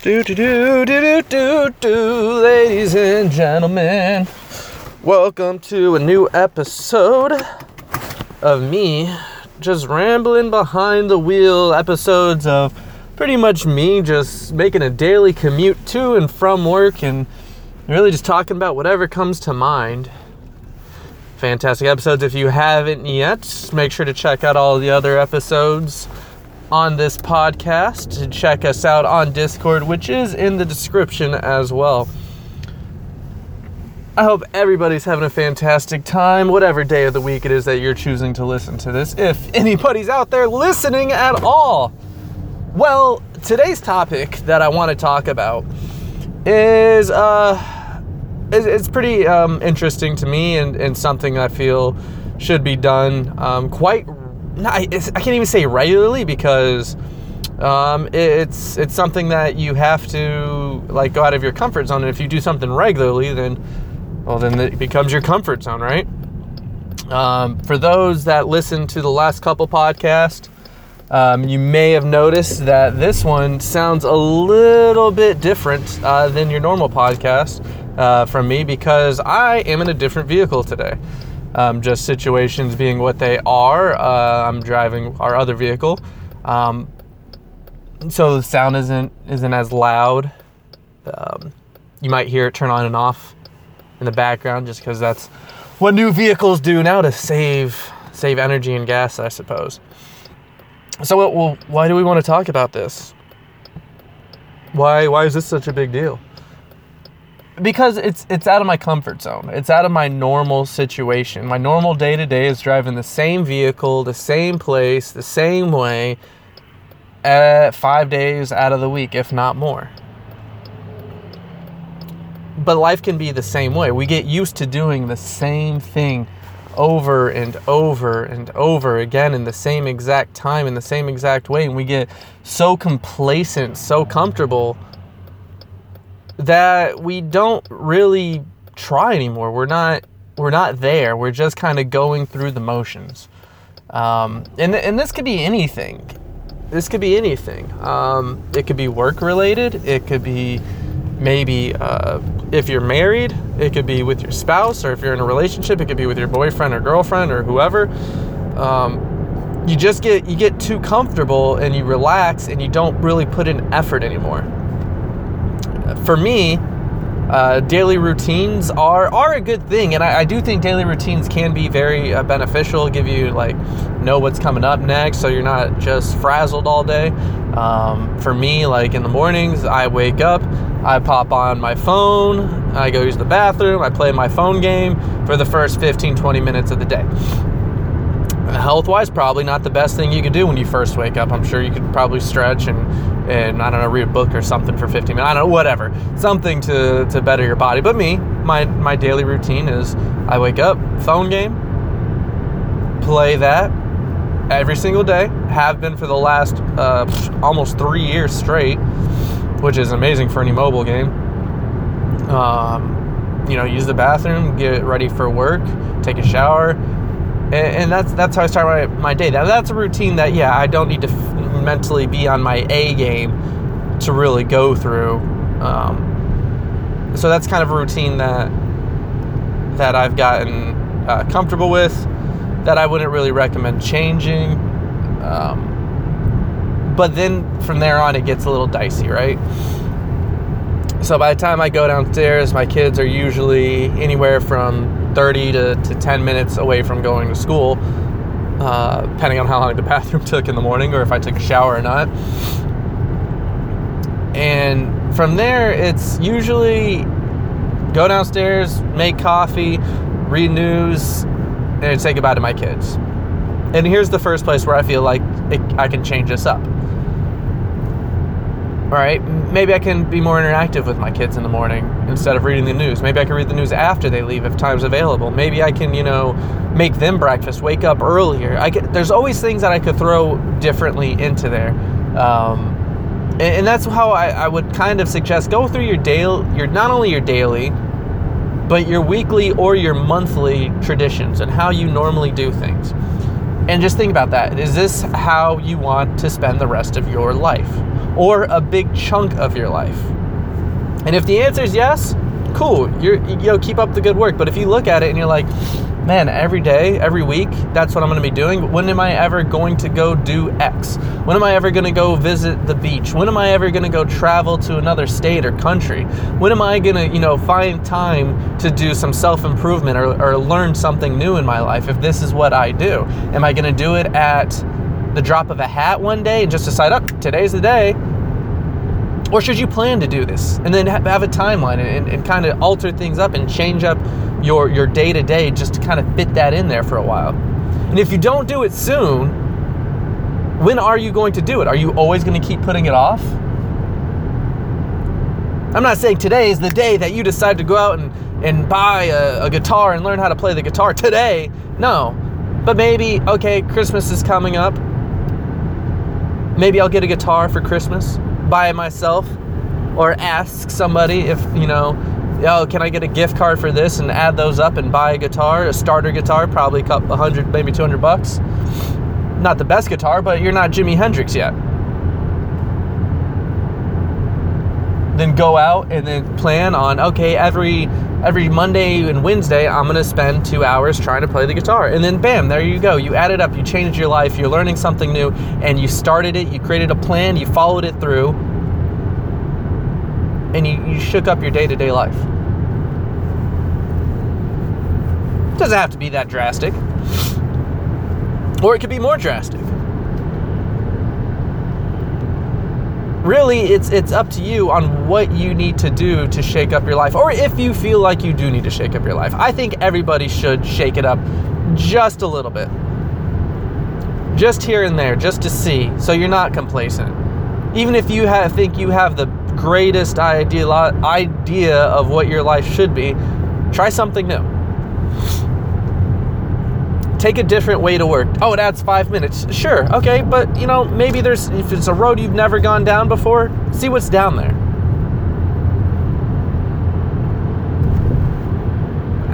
Do do do do do do do, ladies and gentlemen. Welcome to a new episode of me just rambling behind the wheel. Episodes of pretty much me just making a daily commute to and from work and really just talking about whatever comes to mind. Fantastic episodes. If you haven't yet, make sure to check out all the other episodes on this podcast. To check us out on Discord, which is in the description as well. I hope everybody's having a fantastic time, whatever day of the week it is that you're choosing to listen to this, if anybody's out there listening at all. Well, today's topic that I want to talk about is uh it's, pretty um, interesting to me and, and something I feel should be done um, quite. I can't even say regularly because um, it's it's something that you have to like go out of your comfort zone. And if you do something regularly, then well, then it becomes your comfort zone, right? Um, for those that listened to the last couple podcasts, um, you may have noticed that this one sounds a little bit different uh, than your normal podcast uh, from me because I am in a different vehicle today. Um, just situations being what they are. Uh, I'm driving our other vehicle, um, so the sound isn't isn't as loud. Um, you might hear it turn on and off in the background just because that's what new vehicles do now to save save energy and gas, I suppose. So, well, why do we want to talk about this? Why why is this such a big deal? Because it's it's out of my comfort zone. It's out of my normal situation. My normal day to day is driving the same vehicle, the same place, the same way, at five days out of the week, if not more. But life can be the same way. We get used to doing the same thing over and over and over again in the same exact time, in the same exact way. And we get so complacent, so comfortable that we don't really try anymore. We're not we're not there. We're just kind of going through the motions. Um, and and this could be anything. This could be anything. Um, it could be work related. It could be maybe uh, if you're married, it could be with your spouse, or if you're in a relationship, it could be with your boyfriend or girlfriend or whoever. Um, you just get you get too comfortable and you relax and you don't really put in effort anymore for me, uh, daily routines are are a good thing, and I, I do think daily routines can be very uh, beneficial. Give you like know what's coming up next, so you're not just frazzled all day. Um, for me, like in the mornings, I wake up, I pop on my phone, I go use the bathroom, I play my phone game for the first 15 20 minutes of the day health wise, probably not the best thing you could do when you first wake up. I'm sure you could probably stretch and, and I don't know, read a book or something for 15 minutes. I don't know, whatever. Something to, to better your body. But me, my, my daily routine is I wake up, phone game, play that every single day, have been for the last uh, almost three years straight, which is amazing for any mobile game. Um, you know, use the bathroom, get ready for work, take a shower, and, that's that's how I start my, my day. That, that's a routine that yeah, I don't need to mentally be on my A game to really go through. Um, so that's kind of a routine that that I've gotten uh, comfortable with. That I wouldn't really recommend changing. Um, but then from there on, it gets a little dicey, right? So by the time I go downstairs, my kids are usually anywhere from 30 to, to 10 minutes away from going to school, uh, depending on how long the bathroom took in the morning or if I took a shower or not. And from there, it's usually go downstairs, make coffee, read news, and say goodbye to my kids. And here's the first place where I feel like it, I can change this up all right, maybe I can be more interactive with my kids in the morning instead of reading the news. Maybe I can read the news after they leave if time's available. Maybe I can, you know, make them breakfast, wake up earlier. I could, there's always things that I could throw differently into there. Um, and, and, that's how I, I would kind of suggest go through your daily, your not only your daily, but your weekly or your monthly traditions and how you normally do things. And just think about that. Is this how you want to spend the rest of your life? Or a big chunk of your life? And if the answer is yes, cool. You're you know keep up the good work. But if you look at it and you're like, man, every day, every week, that's what I'm going to be doing. When am I ever going to go do X? When am I ever going to go visit the beach? When am I ever going to go travel to another state or country? When am I going to, you know, find time to do some self-improvement or, or learn something new in my life if this is what I do? Am I going to do it at the drop of a hat one day and just decide, oh, today's the day? Or should you plan to do this and then have a timeline and, and kind of alter things up and change up your your day to day just to kind of fit that in there for a while. And if you don't do it soon, when are you going to do it? Are you always going to keep putting it off? I'm not saying today is the day that you decide to go out and, and buy a, a guitar and learn how to play the guitar today. No. But maybe, okay, Christmas is coming up. Maybe I'll get a guitar for Christmas, buy it myself, or ask somebody if, you know, oh, can I get a gift card for this and add those up and buy a guitar, a starter guitar, probably a couple hundred, maybe 200 bucks. Not the best guitar, but you're not Jimi Hendrix yet. Then go out and then plan on okay every every Monday and Wednesday I'm gonna spend two hours trying to play the guitar and then bam there you go you add it up you changed your life you're learning something new and you started it you created a plan you followed it through and you, you shook up your day to day life. It doesn't have to be that drastic, or it could be more drastic. Really, it's it's up to you on what you need to do to shake up your life, or if you feel like you do need to shake up your life. I think everybody should shake it up just a little bit, just here and there, just to see, so you're not complacent. Even if you have, think you have the greatest idea idea of what your life should be, try something new. Take a different way to work. Oh, it adds five minutes. Sure, okay, but you know, maybe there's if it's a road you've never gone down before, see what's down there.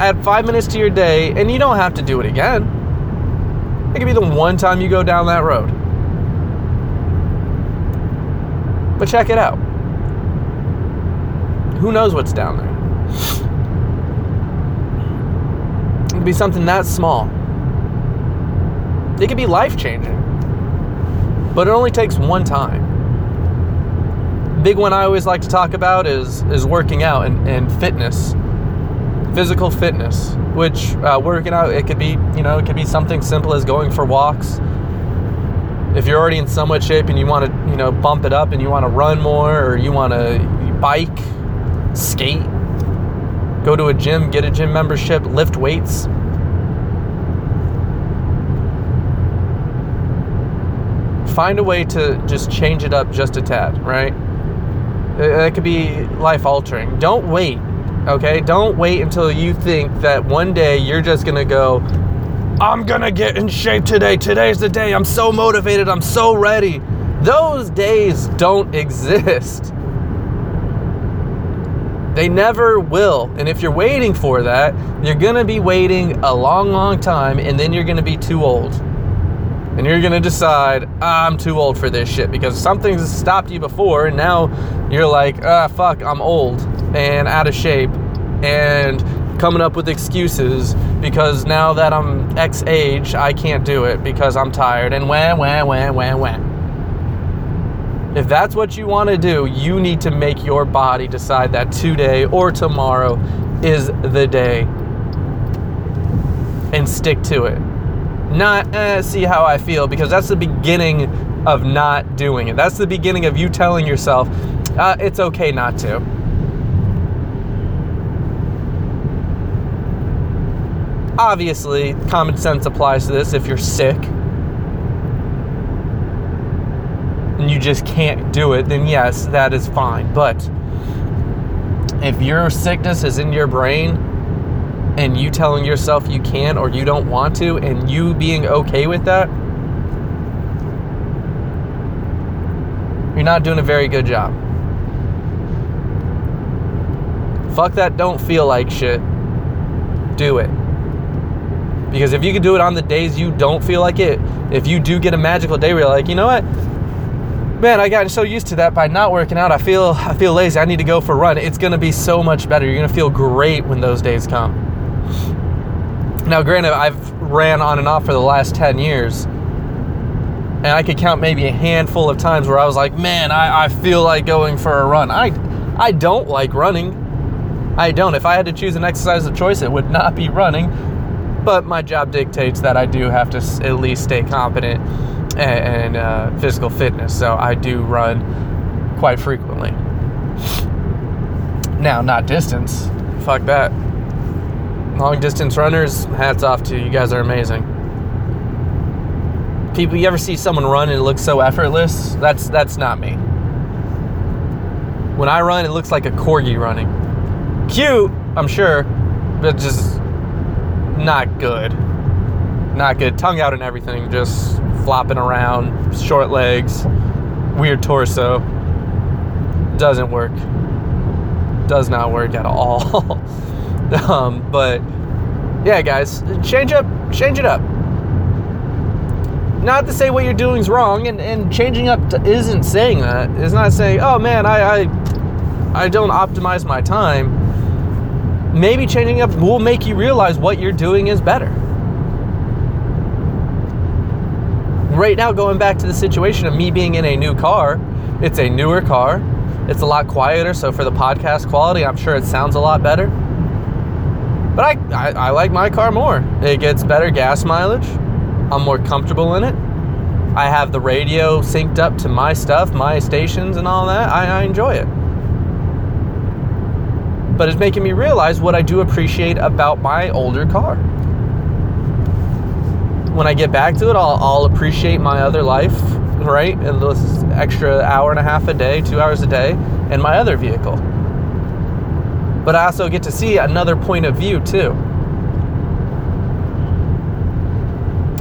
Add five minutes to your day, and you don't have to do it again. It could be the one time you go down that road. But check it out. Who knows what's down there? It could be something that small. It could be life changing. But it only takes one time. Big one I always like to talk about is is working out and, and fitness, physical fitness. Which uh, working out, it could be you know it could be something simple as going for walks. If you're already in somewhat shape and you want to you know bump it up and you want to run more or you want to bike skate, go to a gym, get a gym membership, lift weights. Find a way to just change it up just a tad, right? That could be life altering. Don't wait, okay? Don't wait until you think that one day you're just gonna go, I'm gonna get in shape today. Today's the day. I'm so motivated. I'm so ready. Those days don't exist. They never will. And if you're waiting for that, you're to be waiting a long, long time, and then you're to be too old. And you're going to decide, I'm too old for this shit because something's stopped you before, and now you're like, ah, fuck, I'm old and out of shape and coming up with excuses because now that I'm X age, I can't do it because I'm tired and wah, wah, wah, wah, wah. If that's what you want to do, you need to make your body decide that today or tomorrow is the day and stick to it. Not eh, see how I feel because that's the beginning of not doing it. That's the beginning of you telling yourself uh, it's okay not to. Obviously, common sense applies to this if you're sick and you just can't do it, then yes, that is fine. But if your sickness is in your brain and you telling yourself you can't or you don't want to, and you being okay with that, you're not doing a very good job. Fuck that don't feel like shit. Do it. Because if you can do it on the days you don't feel like it, if you do get a magical day where you're like, you know what? man, I got so used to that by not working out. I feel I feel lazy. I need to go for a run. It's gonna be so much better. You're gonna feel great when those days come. Now, granted, I've ran on and off for the last 10 years, and I could count maybe a handful of times where I was like, man, I, I feel like going for a run. I I don't like running. I don't. If I had to choose an exercise of choice, it would not be running. But my job dictates that I do have to at least stay competent and, uh, physical fitness. So I do run quite frequently. Now, not distance. Fuck that. Long distance runners, hats off to you. You guys are amazing. People, you ever see someone run and it looks so effortless? That's that's not me. When I run, it looks like a corgi running. Cute, I'm sure, but just not good. Not good. Tongue out and everything, just flopping around, short legs, weird torso. Doesn't work. Does not work at all. um, but yeah, guys, change up, change it up. Not to say what you're doing is wrong, and, and changing up isn't saying that. It's not saying, oh man, I, I I don't optimize my time. Maybe changing up will make you realize what you're doing is better. Right now, going back to the situation of me being in a new car, it's a newer car. It's a lot quieter, so for the podcast quality, I'm sure it sounds a lot better. But I, I, I like my car more. It gets better gas mileage. I'm more comfortable in it. I have the radio synced up to my stuff, my stations, and all that. I, I enjoy it. But it's making me realize what I do appreciate about my older car. When I get back to it, I'll, I'll appreciate my other life, right? And this extra hour and a half a day, two hours a day, and my other vehicle but I also get to see another point of view too.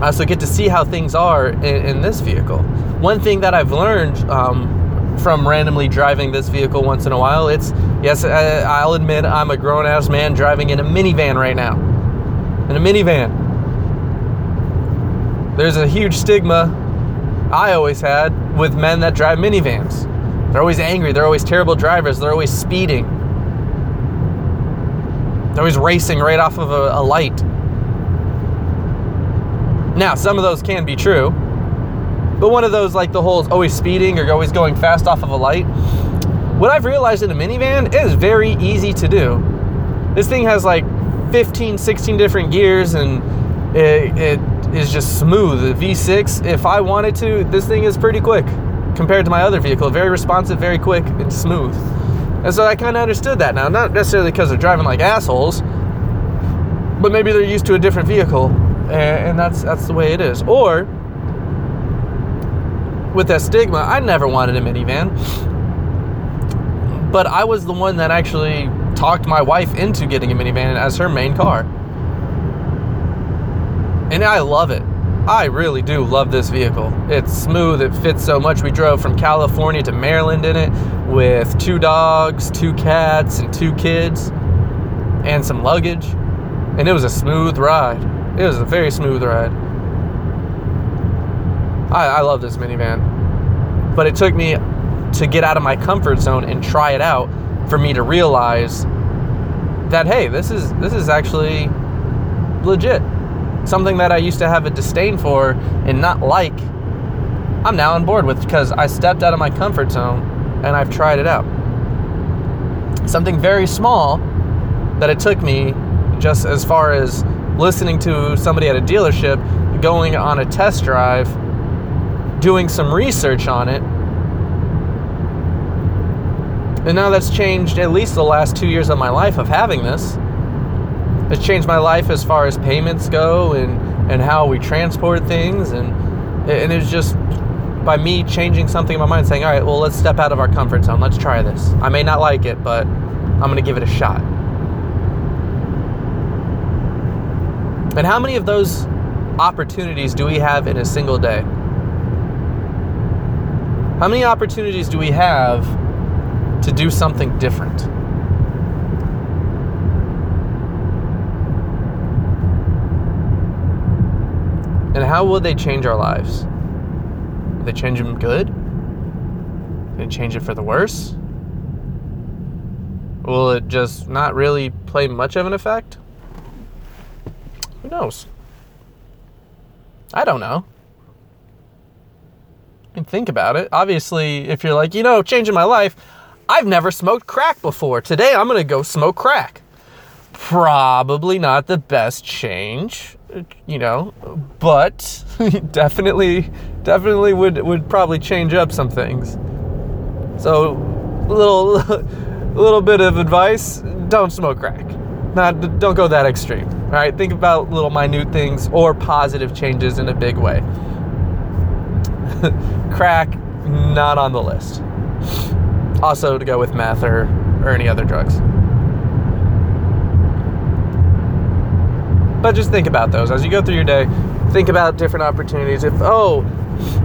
I also get to see how things are in, in this vehicle. One thing that I've learned um, from randomly driving this vehicle once in a while, it's yes, I'll admit I'm a grown ass man driving in a minivan right now. In a minivan. There's a huge stigma I always had with men that drive minivans. They're always angry, they're always terrible drivers, they're always speeding they're always racing right off of a, a light. Now, some of those can be true, but one of those, like the whole always speeding or always going fast off of a light, what I've realized in a minivan is very easy to do. This thing has like 15, 16 different gears and it, it is just smooth. The V6, if I wanted to, this thing is pretty quick compared to my other vehicle. Very responsive, very quick, and smooth. And so I kind of understood that now, not necessarily because they're driving like assholes, but maybe they're used to a different vehicle, and, that's that's the way it is. Or with that stigma, I never wanted a minivan, but I was the one that actually talked my wife into getting a minivan as her main car, and I love it. I really do love this vehicle. It's smooth, it fits so much. We drove from California to Maryland in it with two dogs, two cats, and two kids, and some luggage. And it was a smooth ride. It was a very smooth ride. I, I love this minivan. But it took me to get out of my comfort zone and try it out for me to realize that hey, this is this is actually legit something that I used to have a disdain for and not like, I'm now on board with because I stepped out of my comfort zone and I've tried it out. Something very small that it took me just as far as listening to somebody at a dealership, going on a test drive, doing some research on it. And now that's changed at least the last two years of my life of having this it's changed my life as far as payments go and and how we transport things. And and it's just by me changing something in my mind saying all right well let's step out of our comfort zone. Let's try this. I may not like it but i'm going to give it a shot. And how many of those opportunities do we have in a single day? How many opportunities do we have to do something different And how will they change our lives? Will they change them good? and change it for the worse? Will it just not really play much of an effect? Who knows? I don't know. And think about it. Obviously, if you're like, you know, changing my life, I've never smoked crack before. Today I'm going to go smoke crack. Probably not the best change, you know, but definitely definitely would would probably change up some things. So, a little little bit of advice, don't smoke crack. Not don't go that extreme. All right, think about little minute things or positive changes in a big way. crack not on the list. Also to go with meth or or any other drugs. But just think about those as you go through your day. Think about different opportunities. If oh,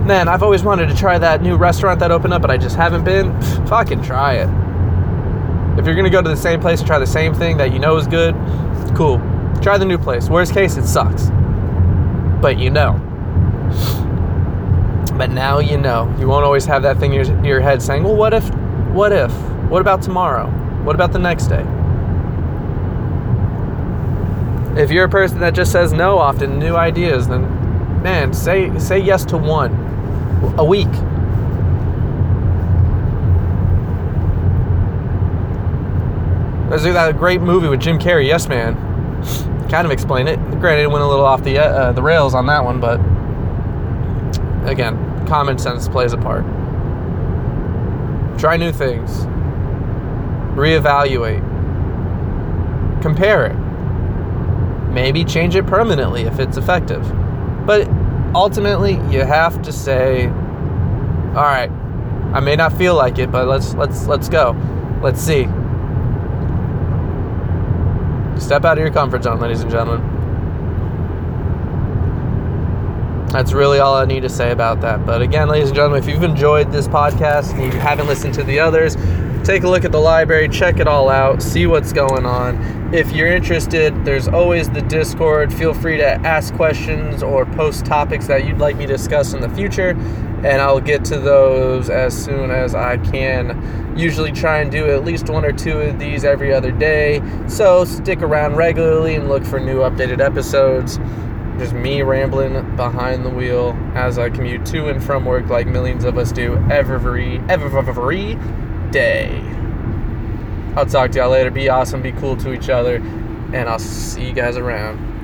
man, I've always wanted to try that new restaurant that opened up, but I just haven't been. Fucking try it. If you're gonna go to the same place and try the same thing that you know is good, cool. Try the new place. Worst case, it sucks. But you know. But now you know. You won't always have that thing in your, your head saying, well, what if? What if? What about tomorrow? What about the next day? If you're a person that just says no often, new ideas, then man, say say yes to one a week. There's that great movie with Jim Carrey, Yes Man. Kind of explain it. Granted, it went a little off the uh, the rails on that one, but again, common sense plays a part. Try new things. Reevaluate. Compare it maybe change it permanently if it's effective. But ultimately, you have to say, all right, I may not feel like it, but let's let's let's go. Let's see. Step out of your comfort zone, ladies and gentlemen. That's really all I need to say about that. But again, ladies and gentlemen, if you've enjoyed this podcast and you haven't listened to the others, take a look at the library, check it all out, see what's going on. If you're interested, there's always the Discord. Feel free to ask questions or post topics that you'd like me to discuss in the future, and I'll get to those as soon as I can. Usually try and do at least one or two of these every other day, so stick around regularly and look for new updated episodes. Just me rambling behind the wheel as I commute to and from work like millions of us do every every every day. I'll talk to y'all later. Be awesome, be cool to each other, and I'll see you guys around.